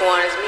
One is me?